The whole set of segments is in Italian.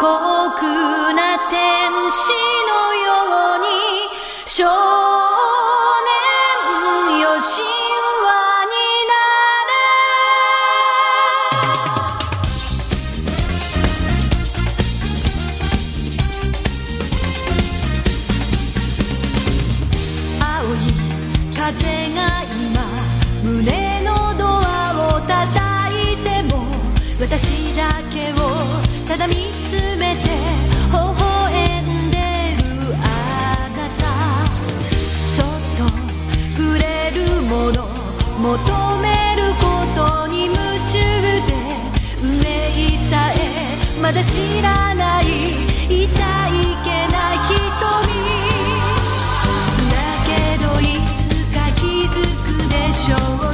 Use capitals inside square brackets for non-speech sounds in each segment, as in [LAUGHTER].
corazón. えまだ知らない痛いけな瞳。だけどいつか気づくでしょう。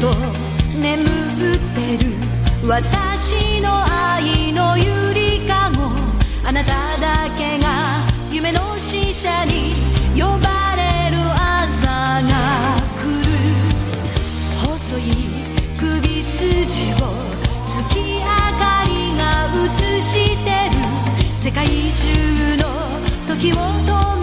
と眠ってる。私の愛のゆりかご。あなただけが夢の使者に呼ばれる朝が来る。細い首筋を月明かりが映してる。世界中の時を止め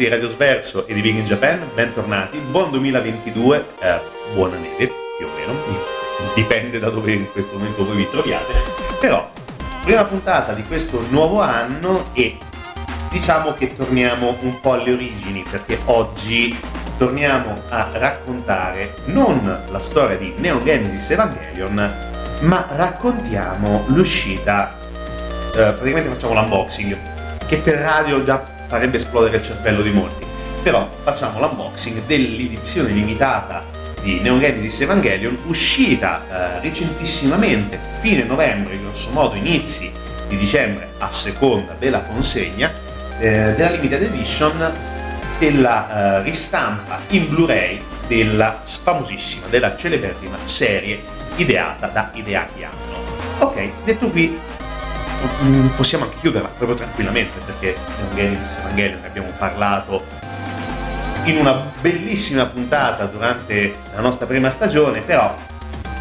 di Radio Sverso e di Big in Japan, bentornati, buon 2022, eh, buona neve più o meno, dipende da dove in questo momento voi vi troviate, però prima puntata di questo nuovo anno e diciamo che torniamo un po' alle origini perché oggi torniamo a raccontare non la storia di Neon Genesis Evangelion ma raccontiamo l'uscita eh, praticamente facciamo l'unboxing che per radio già farebbe esplodere il cervello di molti però facciamo l'unboxing dell'edizione limitata di Neon Genesis Evangelion uscita eh, recentissimamente fine novembre grosso modo inizi di dicembre a seconda della consegna eh, della limited edition della eh, ristampa in Blu-ray della famosissima, della celeberrima serie ideata da Hideaki Anno. Ok, detto qui, possiamo anche chiuderla proprio tranquillamente perché Genesis Evangelion ne abbiamo parlato in una bellissima puntata durante la nostra prima stagione, però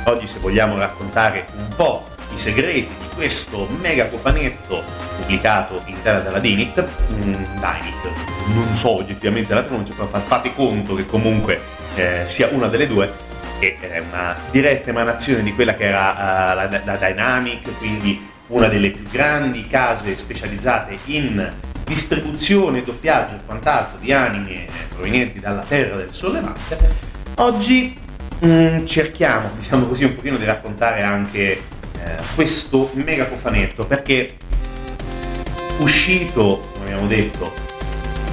oggi se vogliamo raccontare un po' i segreti di questo mega cofanetto pubblicato in terra dalla Dinit, mm, Dinit, non so oggettivamente la pronuncia, però fate conto che comunque eh, sia una delle due, che è una diretta emanazione di quella che era uh, la, la Dynamic, quindi una delle più grandi case specializzate in distribuzione, doppiaggio e quant'altro di anime provenienti dalla terra del sollevante, oggi mh, mm, cerchiamo, diciamo così, un pochino di raccontare anche eh, questo mega cofanetto, perché uscito, come abbiamo detto,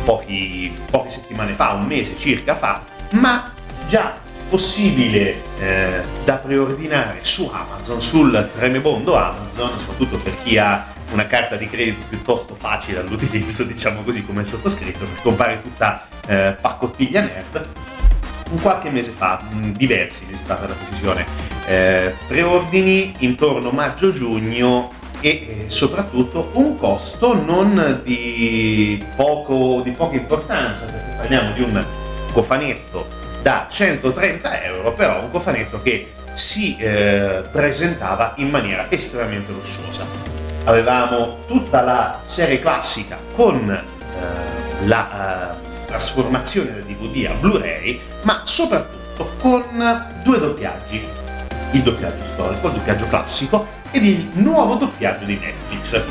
pochi, poche settimane fa, un mese circa fa, ma già possibile eh, da preordinare su Amazon, sul tremebondo Amazon, soprattutto per chi ha una carta di credito piuttosto facile all'utilizzo, [LAUGHS] diciamo così come il sottoscritto, per comprare tutta eh, paccottiglia nerd. Un qualche mese fa, mm, diversi mesi fa per la precisione, eh, preordini intorno maggio-giugno e eh, soprattutto un costo non di, poco, di poca importanza, perché parliamo di un cofanetto da 130 euro, però un cofanetto che si eh, presentava in maniera estremamente lussuosa. Avevamo tutta la serie classica con eh, la eh, trasformazione del DVD a Blu-ray, ma soprattutto con due doppiaggi, il doppiaggio storico, il doppiaggio classico ed il nuovo doppiaggio di Netflix.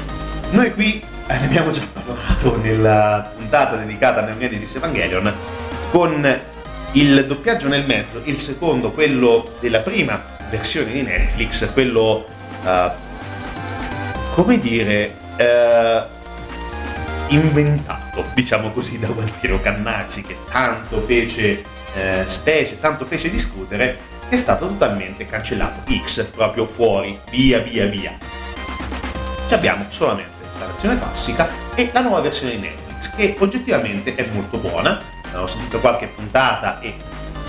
Noi qui eh, ne abbiamo già parlato nella puntata dedicata a Nemesis Evangelion con il doppiaggio nel mezzo, il secondo, quello della prima versione di Netflix, quello, uh, come dire, uh, inventato, diciamo così, da Gualtiero Cannazzi, che tanto fece uh, specie, tanto fece discutere, è stato totalmente cancellato. X proprio fuori, via via via. Ci abbiamo solamente la versione classica e la nuova versione di Netflix, che oggettivamente è molto buona ho sentito qualche puntata e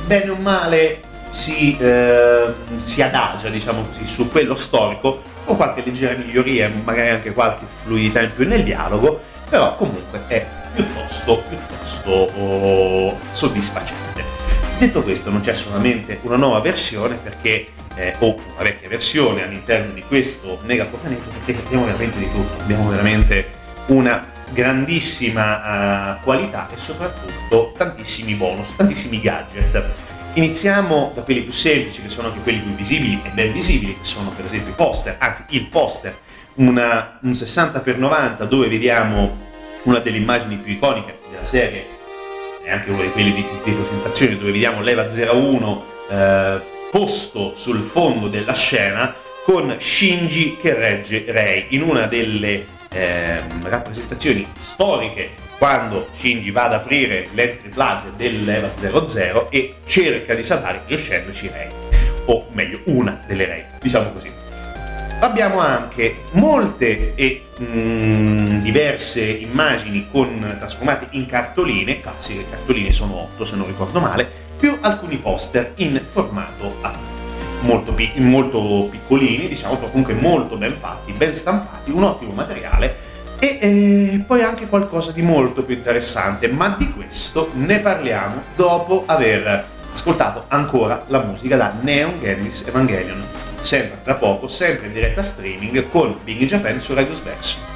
bene o male si, eh, si adagia, diciamo così, su quello storico, con qualche leggera miglioria, magari anche qualche fluidità in più nel dialogo, però comunque è piuttosto, piuttosto oh, soddisfacente. Detto questo, non c'è solamente una nuova versione perché, eh, o una vecchia versione all'interno di questo mega cofanetto, perché abbiamo veramente di tutto, abbiamo veramente una grandissima uh, qualità e soprattutto tantissimi bonus, tantissimi gadget. Iniziamo da quelli più semplici, che sono anche quelli più visibili e ben visibili, che sono per esempio i poster, anzi il poster, una, un 60x90 dove vediamo una delle immagini più iconiche della serie e anche uno di quelli di, di presentazione dove vediamo l'Eva 01 eh, posto sul fondo della scena con Shinji che regge Rei. In una delle eh, rappresentazioni storiche quando Shinji va ad aprire l'entry plug dell'Eva 00 e cerca di salvare riuscendoci Rei, o meglio una delle Rei, diciamo così. Abbiamo anche molte e mh, mm, diverse immagini con, trasformate in cartoline, classiche cartoline sono 8 se non ricordo male, più alcuni poster in formato A molto, molto piccolini, diciamo, comunque molto ben fatti, ben stampati, un ottimo materiale e eh, poi anche qualcosa di molto più interessante, ma di questo ne parliamo dopo aver ascoltato ancora la musica da Neon Genesis Evangelion. Sempre tra poco, sempre in diretta streaming con Big Japan su Radio Sverso.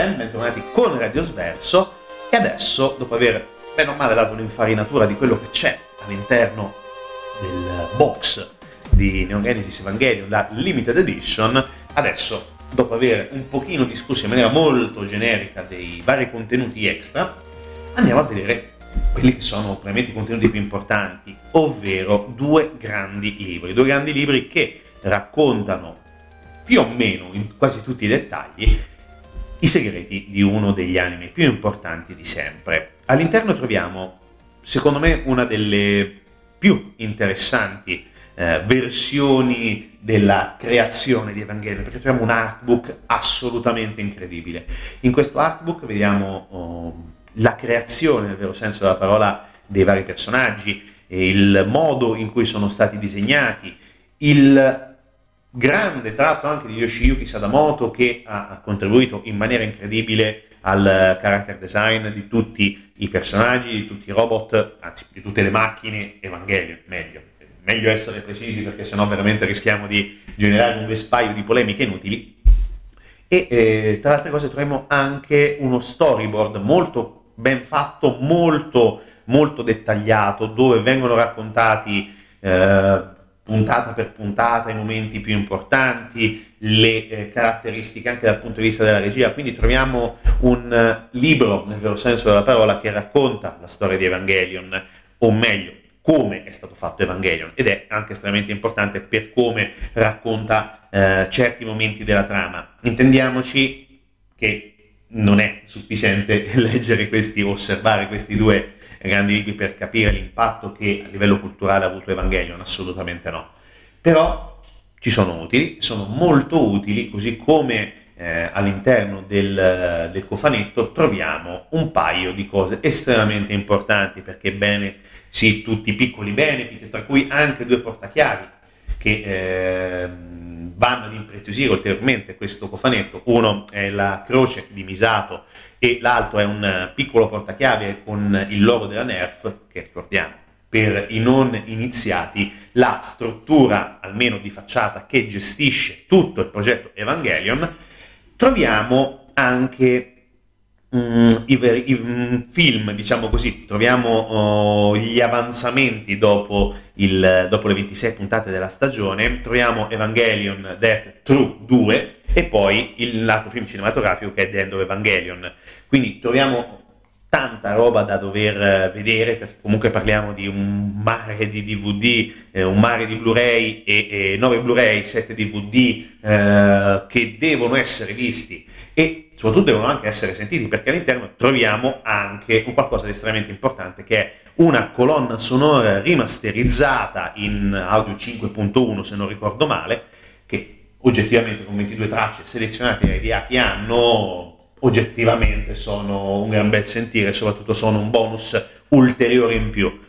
Japan, bentornati con Radio Sverso e adesso, dopo aver bene o male dato un'infarinatura di quello che c'è all'interno del box di Neon Genesis Evangelion, la Limited Edition, adesso, dopo aver un pochino discusso in maniera molto generica dei vari contenuti extra, andiamo a vedere quelli che sono probabilmente i contenuti più importanti, ovvero due grandi libri, due grandi libri che raccontano più o meno in quasi tutti i dettagli i segreti di uno degli anime più importanti di sempre. All'interno troviamo, secondo me, una delle più interessanti eh, versioni della creazione di Evangelion, perché troviamo un artbook assolutamente incredibile. In questo artbook vediamo oh, la creazione, nel vero senso della parola, dei vari personaggi, il modo in cui sono stati disegnati, il grande tratto anche di Yoshiyuki Sadamoto che ha contribuito in maniera incredibile al character design di tutti i personaggi, di tutti i robot, anzi di tutte le macchine Evangelion, meglio. Meglio essere precisi perché sennò veramente rischiamo di generare un vespaio di polemiche inutili. E eh, tra le altre cose troviamo anche uno storyboard molto ben fatto, molto, molto dettagliato, dove vengono raccontati eh, puntata per puntata i momenti più importanti, le eh, caratteristiche anche dal punto di vista della regia, quindi troviamo un uh, libro, nel vero senso della parola, che racconta la storia di Evangelion, o meglio, come è stato fatto Evangelion, ed è anche estremamente importante per come racconta uh, certi momenti della trama. Intendiamoci che non è sufficiente [LAUGHS] leggere questi, osservare questi due grandi libri per capire l'impatto che a livello culturale ha avuto Evangelion, assolutamente no. Però ci sono utili, sono molto utili, così come eh, all'interno del, del, cofanetto troviamo un paio di cose estremamente importanti perché bene, sì, tutti piccoli benefit, tra cui anche due portachiavi che eh, vanno ad impreziosire ulteriormente questo cofanetto. Uno è la croce di Misato e l'altro è un piccolo portachiave con il logo della Nerf, che ricordiamo per i non iniziati, la struttura, almeno di facciata, che gestisce tutto il progetto Evangelion, troviamo anche mm, i, veri, i mm, film, diciamo così, troviamo oh, gli avanzamenti dopo, il, dopo, le 26 puntate della stagione, troviamo Evangelion Death True 2, e poi l'altro film cinematografico che è The End of Evangelion. Quindi troviamo tanta roba da dover eh, vedere perché comunque parliamo di un mare di DVD, eh, un mare di Blu-ray e, e 9 Blu-ray, 7 DVD eh, che devono essere visti e soprattutto devono anche essere sentiti perché all'interno troviamo anche un qualcosa di estremamente importante che è una colonna sonora rimasterizzata in audio 5.1 se non ricordo male che oggettivamente con 22 tracce selezionate dai DA hanno, oggettivamente sono un gran bel sentire, soprattutto sono un bonus ulteriore in più.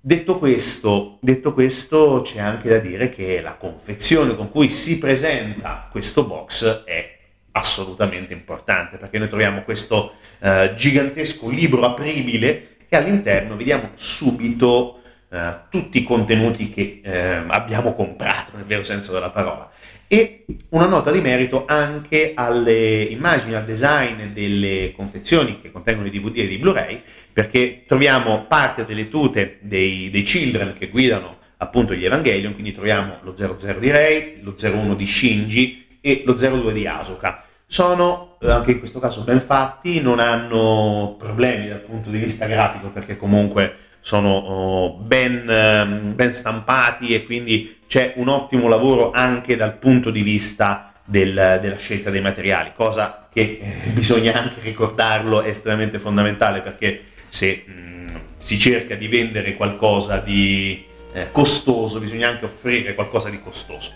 Detto questo, detto questo, c'è anche da dire che la confezione con cui si presenta questo box è assolutamente importante perché noi troviamo questo uh, gigantesco libro apribile e all'interno vediamo subito uh, tutti i contenuti che uh, abbiamo comprato nel vero senso della parola. E una nota di merito anche alle immagini, al design delle confezioni che contengono i DVD e i Blu-ray, perché troviamo parte delle tute dei, dei children che guidano appunto gli Evangelion, quindi troviamo lo 00 di Rei, lo 01 di Shinji e lo 02 di Asuka. Sono eh, anche in questo caso ben fatti, non hanno problemi dal punto di vista grafico perché comunque sono oh, ben, ehm, ben stampati e quindi c'è un ottimo lavoro anche dal punto di vista del, della scelta dei materiali, cosa che eh, bisogna anche ricordarlo, è estremamente fondamentale perché se mh, mm, si cerca di vendere qualcosa di eh, costoso, bisogna anche offrire qualcosa di costoso.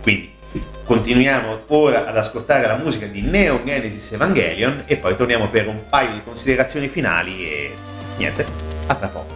Quindi continuiamo ora ad ascoltare la musica di Neo Genesis Evangelion e poi torniamo per un paio di considerazioni finali e niente, a tra poco.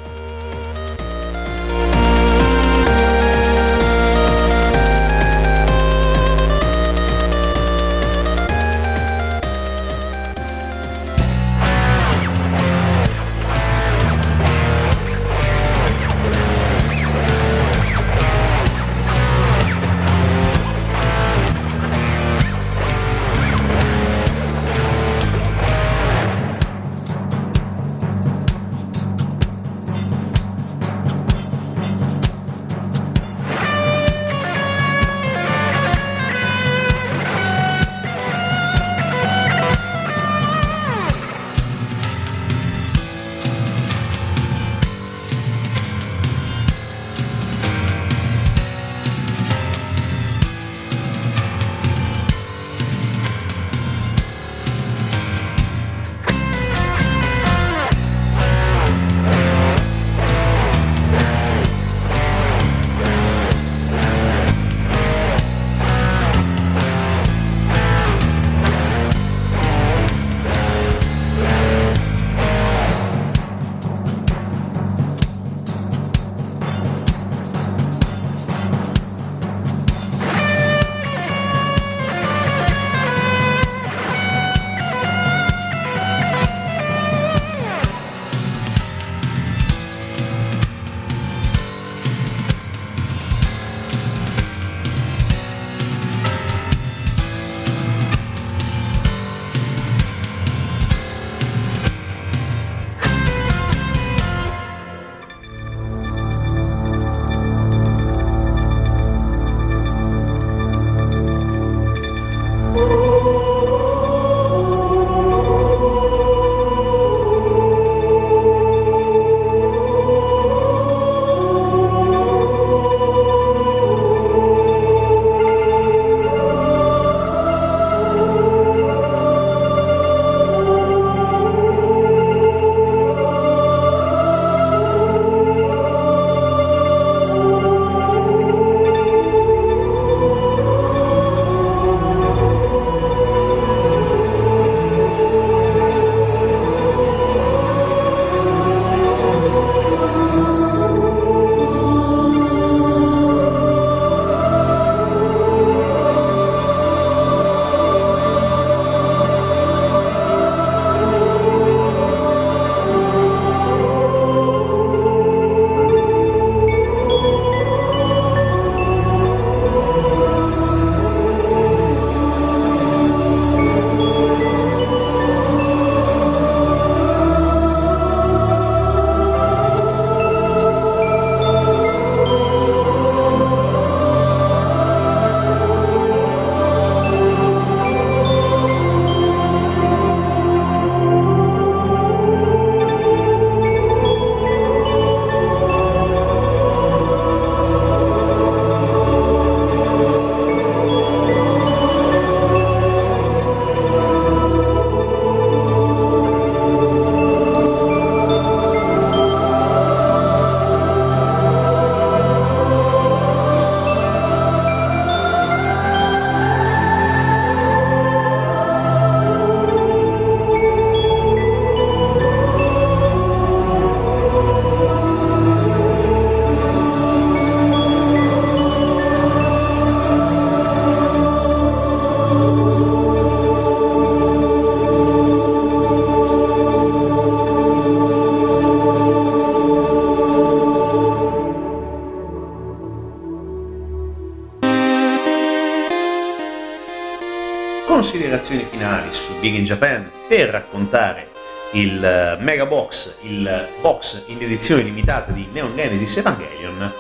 Considerazioni finali su Big in Japan per raccontare il eh, Mega Box, il box in edizione limitata di Neon Genesis Evangelion,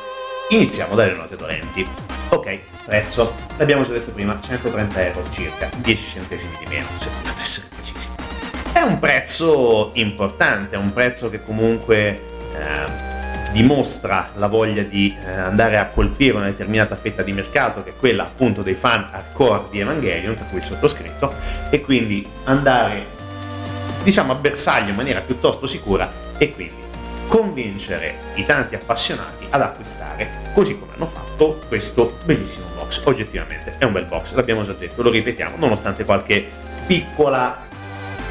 iniziamo dalle note dolenti. Ok, prezzo, l'abbiamo già detto prima, 130 euro circa, 10 centesimi di meno, se vogliamo essere precisi. È un prezzo importante, è un prezzo che comunque eh, dimostra la voglia di eh, andare a colpire una determinata fetta di mercato, che è quella appunto dei fan hardcore di Evangelion, per cui il sottoscritto, e quindi andare diciamo a bersaglio in maniera piuttosto sicura e quindi convincere i tanti appassionati ad acquistare, così come hanno fatto questo bellissimo box. Oggettivamente è un bel box, l'abbiamo già detto, lo ripetiamo, nonostante qualche piccola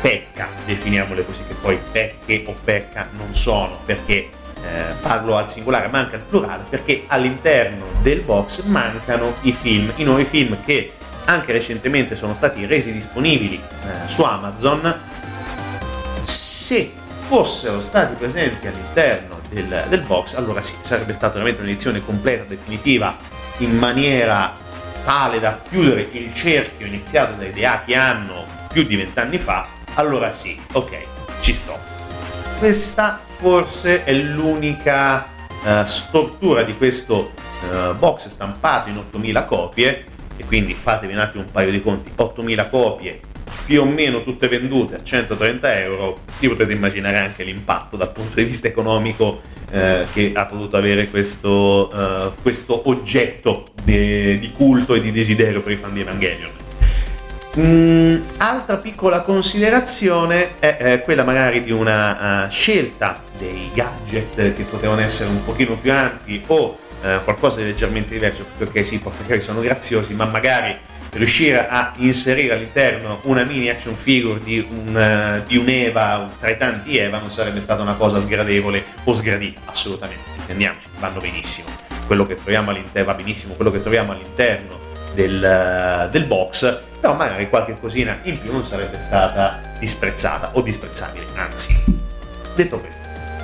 pecca, definiamole così, che poi pecche o pecca non sono, perché eh, parlo al singolare, manca il plurale, perché all'interno del box mancano i film, i nuovi film che anche recentemente sono stati resi disponibili eh, su Amazon se fossero stati presenti all'interno del, del box, allora sì, sarebbe stata veramente un'edizione completa, definitiva, in maniera tale da chiudere il cerchio iniziato da idea che hanno più di vent'anni fa, allora sì, ok, ci sto. Questa forse è l'unica uh, stortura di questo uh, box stampato in 8000 copie, e quindi fatevi un attimo un paio di conti, 8000 copie più o meno tutte vendute a 130 euro, vi potete immaginare anche l'impatto dal punto di vista economico eh, che ha potuto avere questo, uh, questo oggetto de, di culto e di desiderio per i fan di Evangelion. Mm, altra piccola considerazione è eh, quella magari di una uh, scelta dei gadget che potevano essere un pochino più ampi o uh, qualcosa di leggermente diverso, perché sì, magari sono graziosi, ma magari riuscire a inserire all'interno una mini action figure di un, uh, di un Eva tra i tanti Eva non sarebbe stata una cosa sgradevole o sgradita, assolutamente, intendiamoci, vanno benissimo. Quello che troviamo all'interno va benissimo, quello che troviamo all'interno del, uh, del box, però magari qualche cosina in più non sarebbe stata disprezzata o disprezzabile, anzi. Detto questo,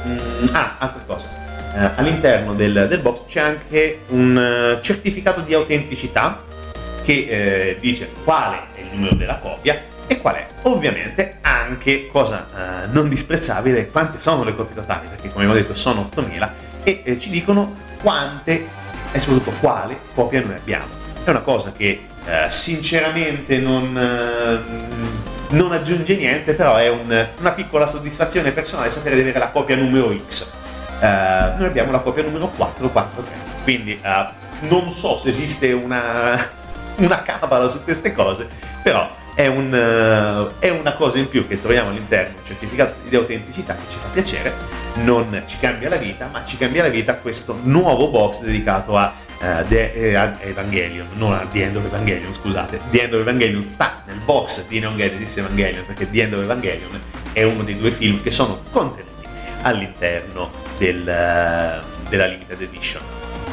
mm, ah, altra cosa, uh, all'interno del, del, box c'è anche un certificato di autenticità che eh, dice quale è il numero della copia e qual è ovviamente anche, cosa eh, non disprezzabile, quante sono le copie totali, perché come ho detto sono 8000 e eh, ci dicono quante e soprattutto quale copia noi abbiamo. È una cosa che eh, sinceramente non, eh, non, aggiunge niente, però è un, una piccola soddisfazione personale sapere di avere la copia numero X. Eh, noi abbiamo la copia numero 443, quindi non so se esiste una una cabala su queste cose, però è, un, uh, è, una cosa in più che troviamo all'interno, un certificato di autenticità che ci fa piacere, non ci cambia la vita, ma ci cambia la vita questo nuovo box dedicato a, The, uh, Evangelion, non The End of Evangelion, scusate, The End of Evangelion sta nel box di Neon Genesis Evangelion, perché The End of Evangelion è uno dei due film che sono contenuti all'interno del, della Limited Edition.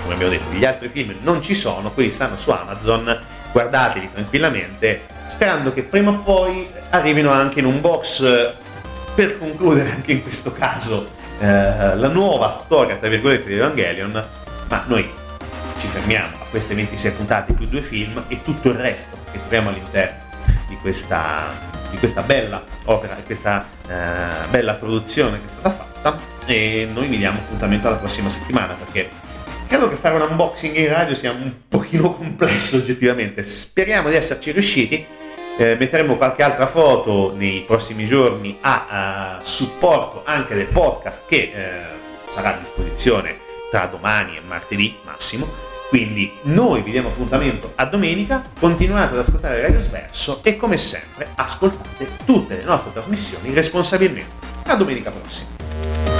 Come abbiamo detto, gli altri film non ci sono, quelli stanno su Amazon, guardateli tranquillamente, sperando che prima o poi arrivino anche in un box eh, per concludere anche in questo caso eh, la nuova storia, tra virgolette, di Evangelion, ma noi ci fermiamo a queste 26 puntate più due film e tutto il resto che troviamo all'interno di questa, di questa bella opera, di questa eh, bella produzione che è stata fatta e noi vi diamo appuntamento alla prossima settimana perché Credo che fare un unboxing in radio sia un pochino [LAUGHS] complesso oggettivamente, speriamo di esserci riusciti. Eh, metteremo qualche altra foto nei prossimi giorni a, a supporto anche del podcast che eh, sarà a disposizione tra domani e martedì massimo. Quindi noi vi diamo appuntamento a domenica, continuate ad ascoltare Radio Sverso e come sempre ascoltate tutte le nostre trasmissioni responsabilmente. A domenica prossima.